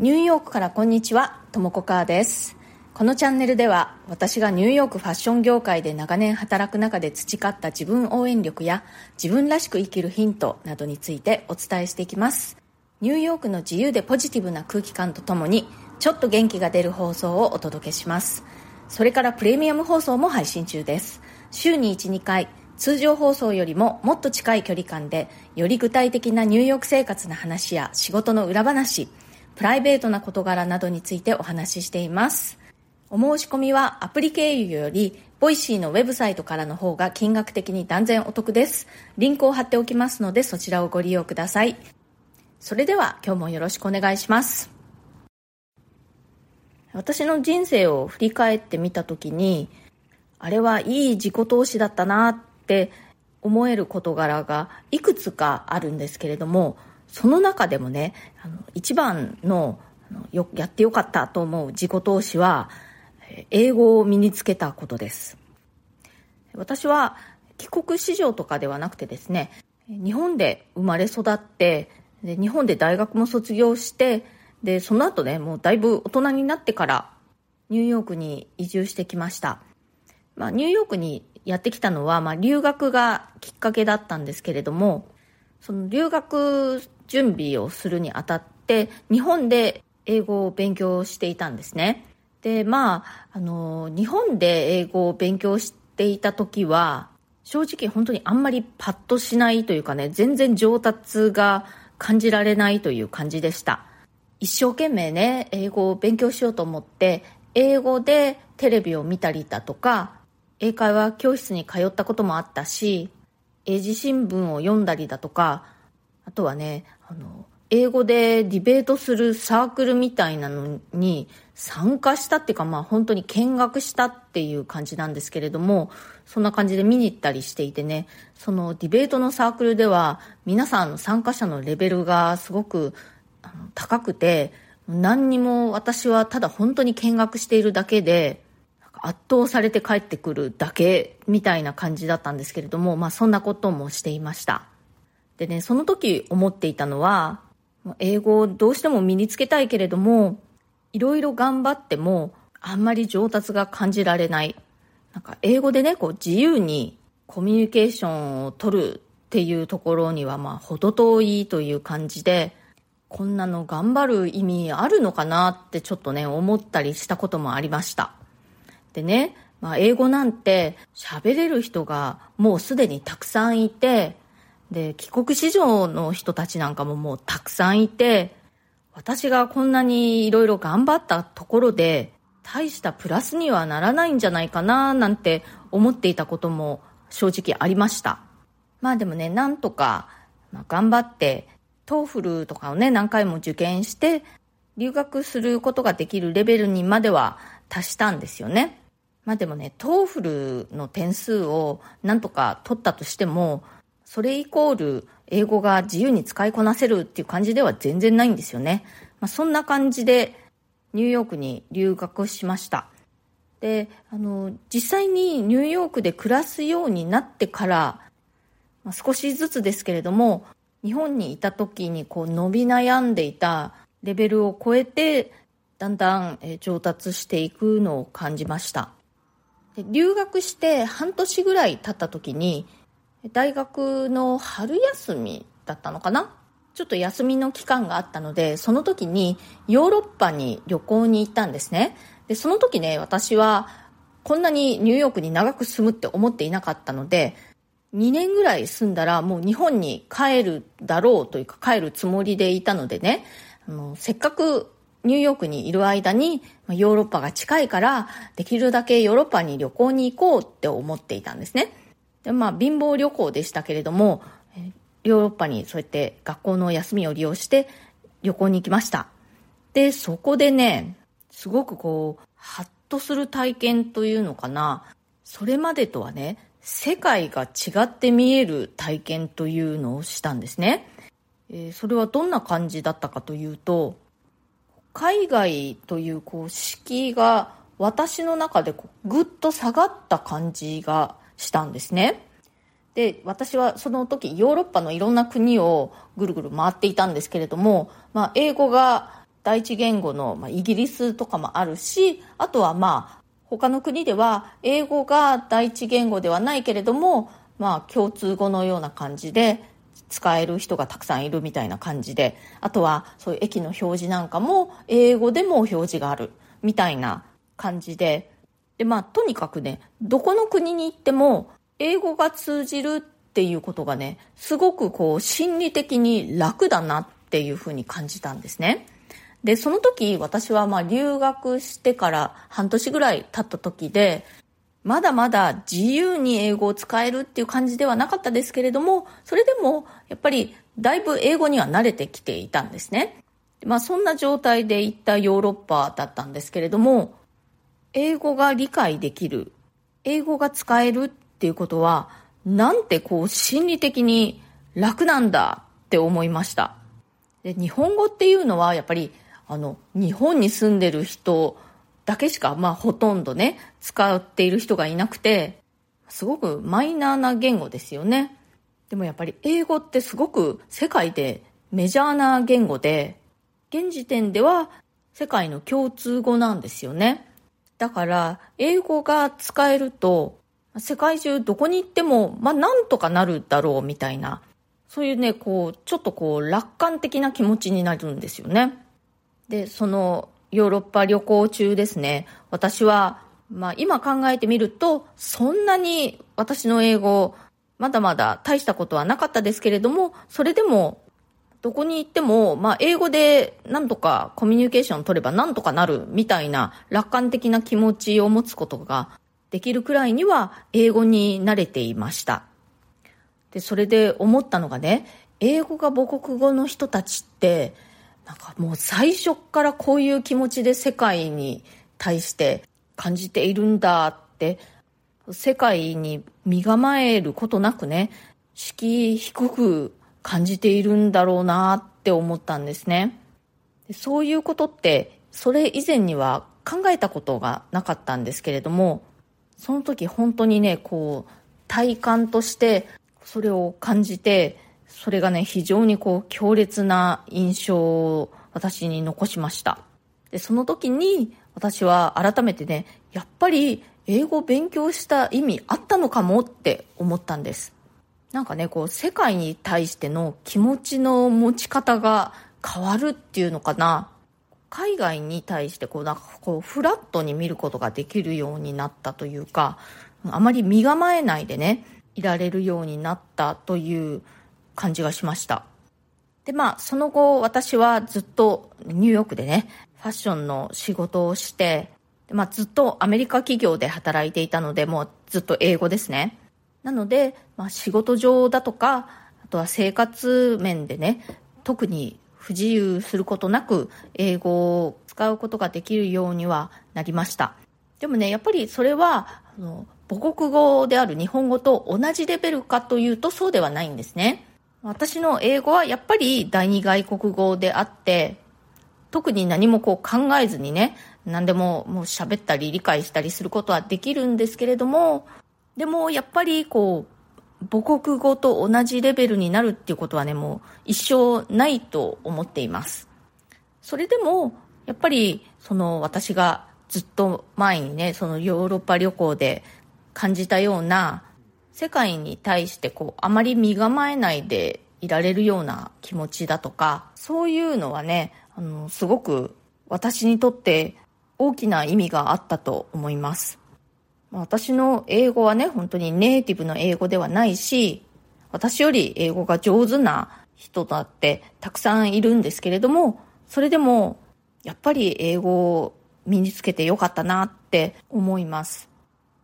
ニューヨークからこんにちは、ともこかーです。このチャンネルでは私がニューヨークファッション業界で長年働く中で培った自分応援力や自分らしく生きるヒントなどについてお伝えしていきます。ニューヨークの自由でポジティブな空気感とともにちょっと元気が出る放送をお届けします。それからプレミアム放送も配信中です。週に1、2回通常放送よりももっと近い距離感でより具体的なニューヨーク生活の話や仕事の裏話プライベートな事柄などについてお話ししています。お申し込みはアプリ経由より Voicy のウェブサイトからの方が金額的に断然お得です。リンクを貼っておきますのでそちらをご利用ください。それでは今日もよろしくお願いします。私の人生を振り返ってみた時にあれはいい自己投資だったなって思える事柄がいくつかあるんですけれどもその中でもねあの一番のよやってよかったと思う自己投資は英語を身につけたことです。私は帰国子女とかではなくてですね日本で生まれ育ってで日本で大学も卒業してでその後ねもうだいぶ大人になってからニューヨークに移住してきました。まあ、ニューヨークにやってきたのは、まあ、留学がきっかけだったんですけれどもその留学準備をするにあたって日本で英語を勉強していたんですね。でまああの日本で英語を勉強していた時は正直本当にあんまりパッとしないというかね全然上達が感じられないという感じでした。一生懸命ね英語を勉強しようと思って英語でテレビを見たりだとか英会話教室に通ったこともあったし英字新聞を読んだりだとかあとはねあの英語でディベートするサークルみたいなのに参加したっていうかまあ本当に見学したっていう感じなんですけれどもそんな感じで見に行ったりしていてねそのディベートのサークルでは皆さんの参加者のレベルがすごく高くて何にも私はただ本当に見学しているだけで圧倒されて帰ってくるだけみたいな感じだったんですけれども、まあそんなこともしていました。でね、その時思っていたのは、英語をどうしても身につけたいけれども、いろいろ頑張ってもあんまり上達が感じられない。なんか英語でね、こう自由にコミュニケーションを取るっていうところにはまあ程遠いという感じで、こんなの頑張る意味あるのかなってちょっとね、思ったりしたこともありました。でね、まあ、英語なんて喋れる人がもうすでにたくさんいて、で、帰国子女の人たちなんかももうたくさんいて、私がこんなにいろいろ頑張ったところで、大したプラスにはならないんじゃないかななんて思っていたことも正直ありました。まあでもね、なんとか、ま、頑張って、 TOEFL とかをね、何回も受験して、留学することができるレベルにまでは達したんですよね。まあでもね、 TOEFL の点数をなんとか取ったとしても、それイコール英語が自由に使いこなせるっていう感じでは全然ないんですよね。まあそんな感じでニューヨークに留学しました。で、あの、実際にニューヨークで暮らすようになってから、まあ、少しずつですけれども、日本にいた時にこう伸び悩んでいたレベルを超えて、だんだん上達していくのを感じました。留学して半年ぐらい経った時に大学の春休みだったのかな？ちょっと休みの期間があったのでその時にヨーロッパに旅行に行ったんですねでその時ね私はこんなにニューヨークに長く住むって思っていなかったので2年ぐらい住んだらもう日本に帰るだろうというか帰るつもりでいたのでねあのせっかくニューヨークにいる間にヨーロッパが近いからできるだけヨーロッパに旅行に行こうって思っていたんですね。でまあ貧乏旅行でしたけれどもヨーロッパにそうやって学校の休みを利用して旅行に行きました。で、そこでね、すごくこう、ハッとする体験というのかな。それまでとはね、世界が違って見える体験というのをしたんですね。えー、それはどんな感じだったかというと、海外というこう敷居が私の中でこうぐっと下がった感じがしたんですね。で、私はその時ヨーロッパのいろんな国をぐるぐる回っていたんですけれども、まあ英語が第一言語の、まあ、イギリスとかもあるしあとはまあ他の国では英語が第一言語ではないけれども、まあ、共通語のような感じで使える人がたくさんいるみたいな感じであとはそういう駅の表示なんかも英語でも表示があるみたいな感じででまあとにかくねどこの国に行っても英語が通じるっていうことがねすごくこう心理的に楽だなっていうふうに感じたんですね。で、その時私はまあ留学してから半年ぐらい経った時で、まだまだ自由に英語を使えるっていう感じではなかったですけれども、それでもやっぱりだいぶ英語には慣れてきていたんですね。まあそんな状態で行ったヨーロッパだったんですけれども、英語が理解できる、英語が使えるっていうことは、なんてこう心理的に楽なんだって思いました。で日本語っていうのはやっぱりあの、日本に住んでる人だけしか、まあ、ほとんどね、使っている人がいなくて、すごくマイナーな言語ですよね。でもやっぱり英語ってすごく世界でメジャーな言語で、現時点では世界の共通語なんですよね。だから、英語が使えると、世界中どこに行っても、まあ、なんとかなるだろうみたいな、そういうね、こう、ちょっとこう、楽観的な気持ちになるんですよね。で、そのヨーロッパ旅行中ですね、私は、まあ今考えてみると、そんなに私の英語、まだまだ大したことはなかったですけれども、それでも、どこに行っても、まあ英語でなんとかコミュニケーション取ればなんとかなるみたいな楽観的な気持ちを持つことができるくらいには英語に慣れていました。で、それで思ったのがね、英語が母国語の人たちって、なんかもう最初からこういう気持ちで世界に対して感じているんだって世界に身構えることなくね敷居低く感じているんだろうなって思ったんですねそういうことってそれ以前には考えたことがなかったんですけれどもその時本当にねこう体感としてそれを感じてそれがね、非常にこう、強烈な印象を私に残しました。で、その時に、私は改めてね、やっぱり英語勉強した意味あったのかもって思ったんです。なんかね、こう、世界に対しての気持ちの持ち方が変わるっていうのかな。海外に対してこう、なんかこう、フラットに見ることができるようになったというか、あまり身構えないでね、いられるようになったという感じがしました。で、まあ、その後、私はずっとニューヨークでね、ファッションの仕事をして、まあ、ずっとアメリカ企業で働いていたので、もうずっと英語ですね。なので、まあ、仕事上だとか、あとは生活面でね、特に不自由することなく英語を使うことができるようにはなりました。でもね、やっぱりそれは、あの母国語である日本語と同じレベルかというとそうではないんですね。私の英語はやっぱり第二外国語であって、特に何もこう考えずにね、何でももう喋ったり理解したりすることはできるんですけれども、でもやっぱりこう、母国語と同じレベルになるっていうことはね、もう一生ないと思っています。それでも、やっぱりその私がずっと前にね、そのヨーロッパ旅行で感じたような世界に対してこうあまり身構えないでいられるような気持ちだとかそういうのはねあのすごく私にとって大きな意味があったと思います私の英語はね本当にネイティブの英語ではないし私より英語が上手な人だってたくさんいるんですけれどもそれでもやっぱり英語を身につけてよかったなって思います。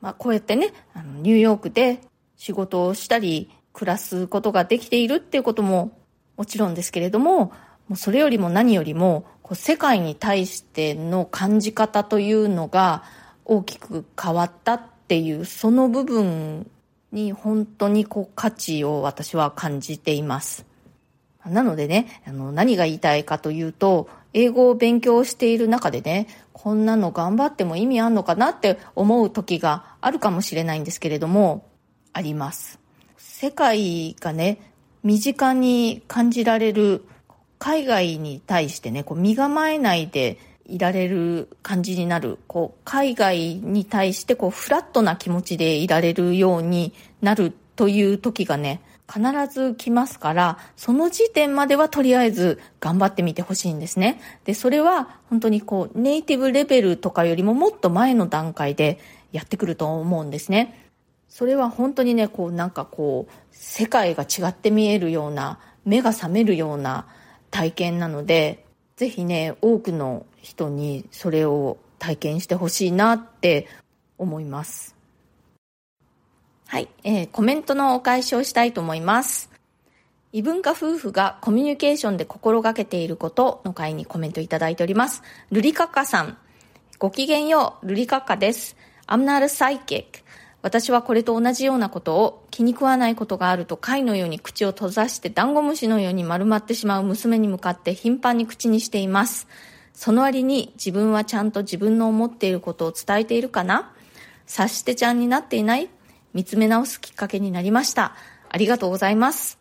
まあ、こうやってね、あのニューヨークで仕事をしたり、暮らすことができているっていうことももちろんですけれども、もうそれよりも何よりも、こう世界に対しての感じ方というのが大きく変わったっていう、その部分に本当にこう価値を私は感じています。なのでね、あの、何が言いたいかというと、英語を勉強している中でね、こんなの頑張っても意味あんのかなって思う時があるかもしれないんですけれども、あります。世界がね、身近に感じられる海外に対してね、こう身構えないでいられる感じになる。こう、海外に対してこう、フラットな気持ちでいられるようになるという時がね、必ず来ますから、その時点まではとりあえず頑張ってみてほしいんですね。で、それは本当にこう、ネイティブレベルとかよりももっと前の段階でやってくると思うんですね。それは本当にね、こうなんかこう、世界が違って見えるような、目が覚めるような体験なので、ぜひね、多くの人にそれを体験してほしいなって思います。はい、えー、コメントのお返しをしたいと思います。異文化夫婦がコミュニケーションで心がけていることの回にコメントいただいております。ルリカッカさん。ごきげんよう、ルリカッカです。I'm not a psychic. 私はこれと同じようなことを気に食わないことがあると貝のように口を閉ざしてダンゴムシのように丸まってしまう娘に向かって頻繁に口にしています。その割に自分はちゃんと自分の思っていることを伝えているかな？察してちゃんになっていない？見つめ直すきっかけになりました。ありがとうございます。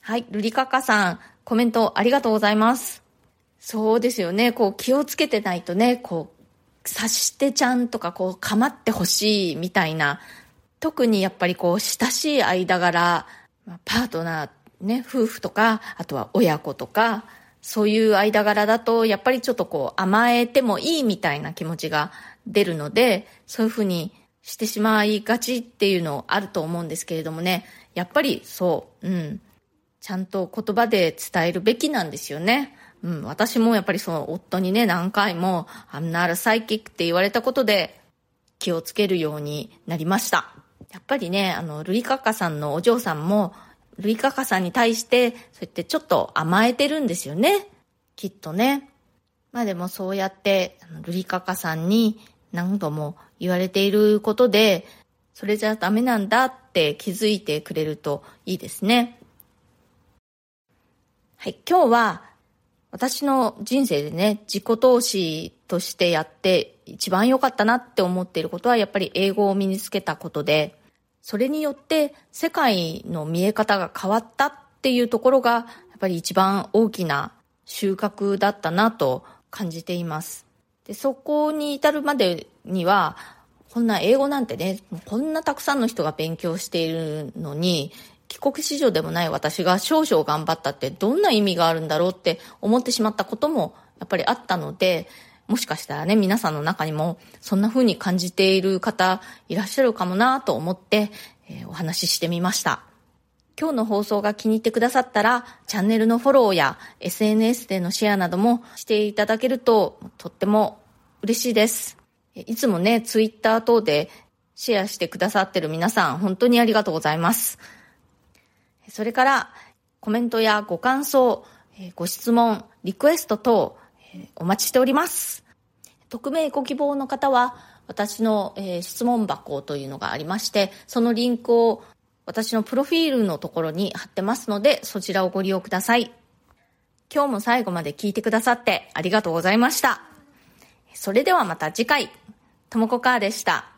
はい、ルリカカさん、コメントありがとうございます。そうですよね。こう気をつけてないとね、こう、察してちゃんとかこう構ってほしいみたいな、特にやっぱりこう親しい間柄、パートナー、ね、夫婦とか、あとは親子とか、そういう間柄だと、やっぱりちょっとこう甘えてもいいみたいな気持ちが出るので、そういうふうにしてしまいがちっていうのあると思うんですけれどもね、やっぱりそう、うん、ちゃんと言葉で伝えるべきなんですよね。うん、私もやっぱりその夫にね、何回も、I'm not a psychic って言われたことで気をつけるようになりました。やっぱりね、あの、ルリカッカさんのお嬢さんも、ルリカカさんに対して、そうやってちょっと甘えてるんですよね。きっとね。まあでもそうやって、ルリカカさんに何度も言われていることで、それじゃダメなんだって気づいてくれるといいですね。はい、今日は私の人生でね、自己投資としてやって一番良かったなって思っていることはやっぱり英語を身につけたことで、それによって世界の見え方が変わったっていうところがやっぱり一番大きな収穫だったなと感じています。で、そこに至るまでには、こんな英語なんてね、こんなたくさんの人が勉強しているのに、帰国子女でもない私が少々頑張ったってどんな意味があるんだろうって思ってしまったこともやっぱりあったので、もしかしたらね、皆さんの中にもそんな風に感じている方いらっしゃるかもなと思って、えー、お話ししてみました。今日の放送が気に入ってくださったら、チャンネルのフォローや SNS でのシェアなどもしていただけるととっても嬉しいです。いつもね、ツイッター等でシェアしてくださってる皆さん、本当にありがとうございます。それから、コメントやご感想、ご質問、リクエスト等、お待ちしております。匿名ご希望の方は、私の、質問箱というのがありまして、そのリンクを私のプロフィールのところに貼ってますので、そちらをご利用ください。今日も最後まで聞いてくださってありがとうございました。それではまた次回、ともこかーでした。